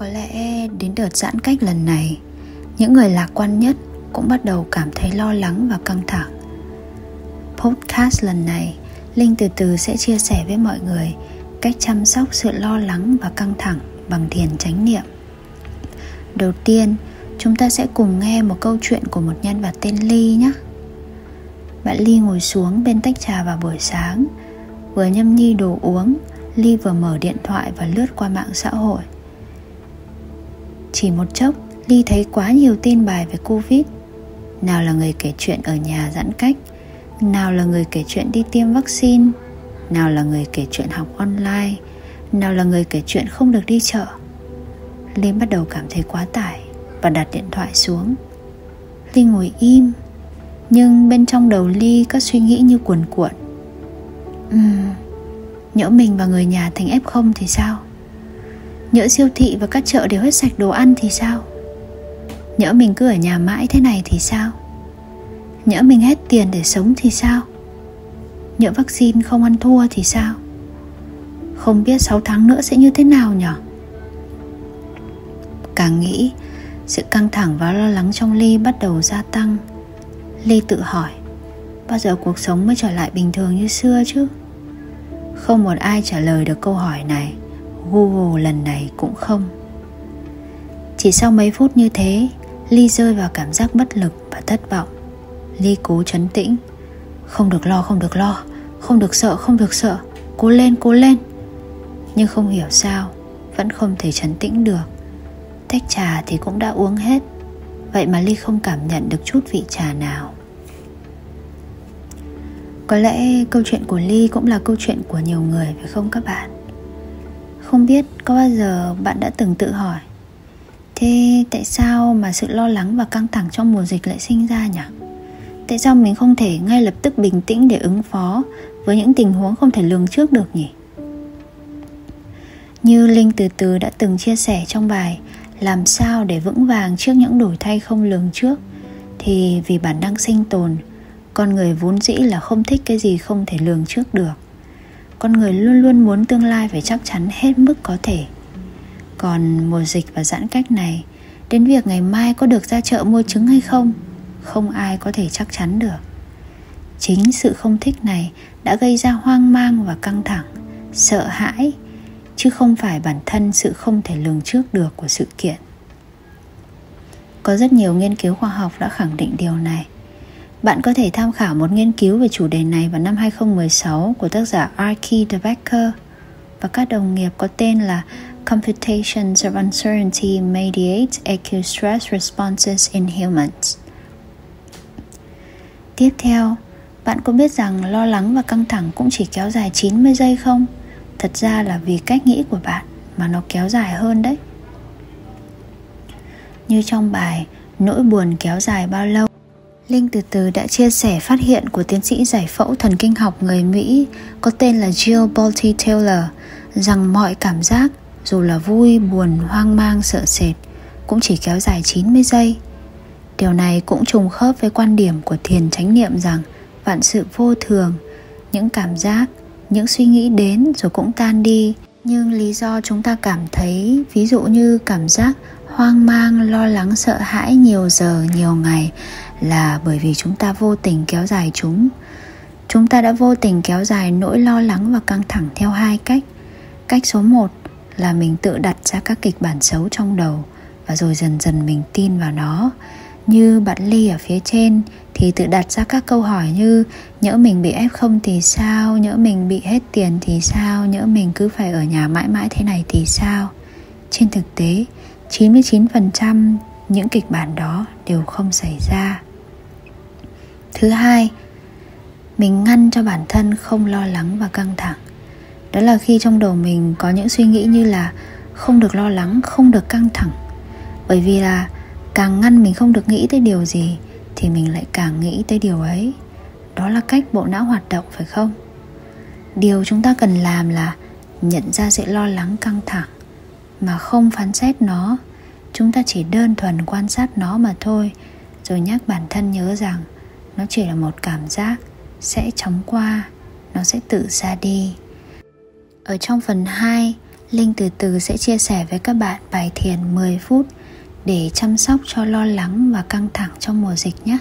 Có lẽ đến đợt giãn cách lần này Những người lạc quan nhất cũng bắt đầu cảm thấy lo lắng và căng thẳng Podcast lần này Linh từ từ sẽ chia sẻ với mọi người cách chăm sóc sự lo lắng và căng thẳng bằng thiền chánh niệm. Đầu tiên, chúng ta sẽ cùng nghe một câu chuyện của một nhân vật tên Ly nhé. Bạn Ly ngồi xuống bên tách trà vào buổi sáng, vừa nhâm nhi đồ uống, Ly vừa mở điện thoại và lướt qua mạng xã hội. Chỉ một chốc, Ly thấy quá nhiều tin bài về Covid. Nào là người kể chuyện ở nhà giãn cách, nào là người kể chuyện đi tiêm vaccine nào là người kể chuyện học online nào là người kể chuyện không được đi chợ. Ly bắt đầu cảm thấy quá tải và đặt điện thoại xuống. Ly ngồi im nhưng bên trong đầu ly các suy nghĩ như cuồn cuộn. Uhm, nhỡ mình và người nhà thành f0 thì sao? Nhỡ siêu thị và các chợ đều hết sạch đồ ăn thì sao? Nhỡ mình cứ ở nhà mãi thế này thì sao? Nhỡ mình hết tiền để sống thì sao? Nhỡ vaccine không ăn thua thì sao? Không biết 6 tháng nữa sẽ như thế nào nhỉ càng nghĩ, sự căng thẳng và lo lắng trong ly bắt đầu gia tăng. Ly tự hỏi, bao giờ cuộc sống mới trở lại bình thường như xưa chứ? Không một ai trả lời được câu hỏi này google lần này cũng không. Chỉ sau mấy phút như thế ly rơi vào cảm giác bất lực và thất vọng. Ly cố chấn tĩnh. Không được lo, không được lo. Không được sợ, không được sợ. Cố lên cố lên. Nhưng không hiểu sao, vẫn không thể chấn tĩnh được. Tách trà thì cũng đã uống hết. Vậy mà ly không cảm nhận được chút vị trà nào. Có lẽ câu chuyện của ly cũng là câu chuyện của nhiều người, phải không các bạn? Không biết có bao giờ bạn đã từng tự hỏi, thế tại sao mà sự lo lắng và căng thẳng trong mùa dịch lại sinh ra nhỉ? Tại sao mình không thể ngay lập tức bình tĩnh để ứng phó với những tình huống không thể lường trước được nhỉ? Như linh từ từ đã từng chia sẻ trong bài làm sao để vững vàng trước những đổi thay không lường trước? thì vì bản năng sinh tồn, con người vốn dĩ là không thích cái gì không thể lường trước được con người luôn luôn muốn tương lai phải chắc chắn hết mức có thể. Còn mùa dịch và giãn cách này, đến việc ngày mai có được ra chợ mua trứng hay không không ai có thể chắc chắn được. Chính sự không thích này đã gây ra hoang mang và căng thẳng, sợ hãi, chứ không phải bản thân sự không thể lường trước được của sự kiện. Có rất nhiều nghiên cứu khoa học đã khẳng định điều này bạn có thể tham khảo một nghiên cứu về chủ đề này vào năm 2016 của tác giả Archie de Becker và các đồng nghiệp có tên là Computations of Uncertainty Mediate Acute Stress Responses in Humans. Tiếp theo, bạn có biết rằng lo lắng và căng thẳng cũng chỉ kéo dài 90 giây không? Thật ra là vì cách nghĩ của bạn mà nó kéo dài hơn đấy. Như trong bài Nỗi buồn kéo dài bao lâu Linh từ từ đã chia sẻ phát hiện của tiến sĩ giải phẫu thần kinh học người Mỹ có tên là Jill Bolte Taylor rằng mọi cảm giác dù là vui, buồn, hoang mang, sợ sệt cũng chỉ kéo dài 90 giây. Điều này cũng trùng khớp với quan điểm của thiền chánh niệm rằng vạn sự vô thường những cảm giác những suy nghĩ đến rồi cũng tan đi nhưng lý do chúng ta cảm thấy ví dụ như cảm giác hoang mang lo lắng sợ hãi nhiều giờ nhiều ngày là bởi vì chúng ta vô tình kéo dài chúng. Chúng ta đã vô tình kéo dài nỗi lo lắng và căng thẳng theo hai cách. Cách số một là mình tự đặt ra các kịch bản xấu trong đầu và rồi dần dần mình tin vào nó. Như bạn ly ở phía trên thì tự đặt ra các câu hỏi như nhỡ mình bị ép không thì sao, nhỡ mình bị hết tiền thì sao, nhỡ mình cứ phải ở nhà mãi mãi thế này thì sao. Trên thực tế, 99% những kịch bản đó đều không xảy ra. Thứ hai, mình ngăn cho bản thân không lo lắng và căng thẳng. Đó là khi trong đầu mình có những suy nghĩ như là không được lo lắng, không được căng thẳng. Bởi vì là càng ngăn mình không được nghĩ tới điều gì thì mình lại càng nghĩ tới điều ấy đó là cách bộ não hoạt động phải không điều chúng ta cần làm là nhận ra sự lo lắng căng thẳng mà không phán xét nó chúng ta chỉ đơn thuần quan sát nó mà thôi rồi nhắc bản thân nhớ rằng nó chỉ là một cảm giác sẽ chóng qua, nó sẽ tự ra đi ở trong phần 2 Linh từ từ sẽ chia sẻ với các bạn bài thiền 10 phút để chăm sóc cho lo lắng và căng thẳng trong mùa dịch nhé.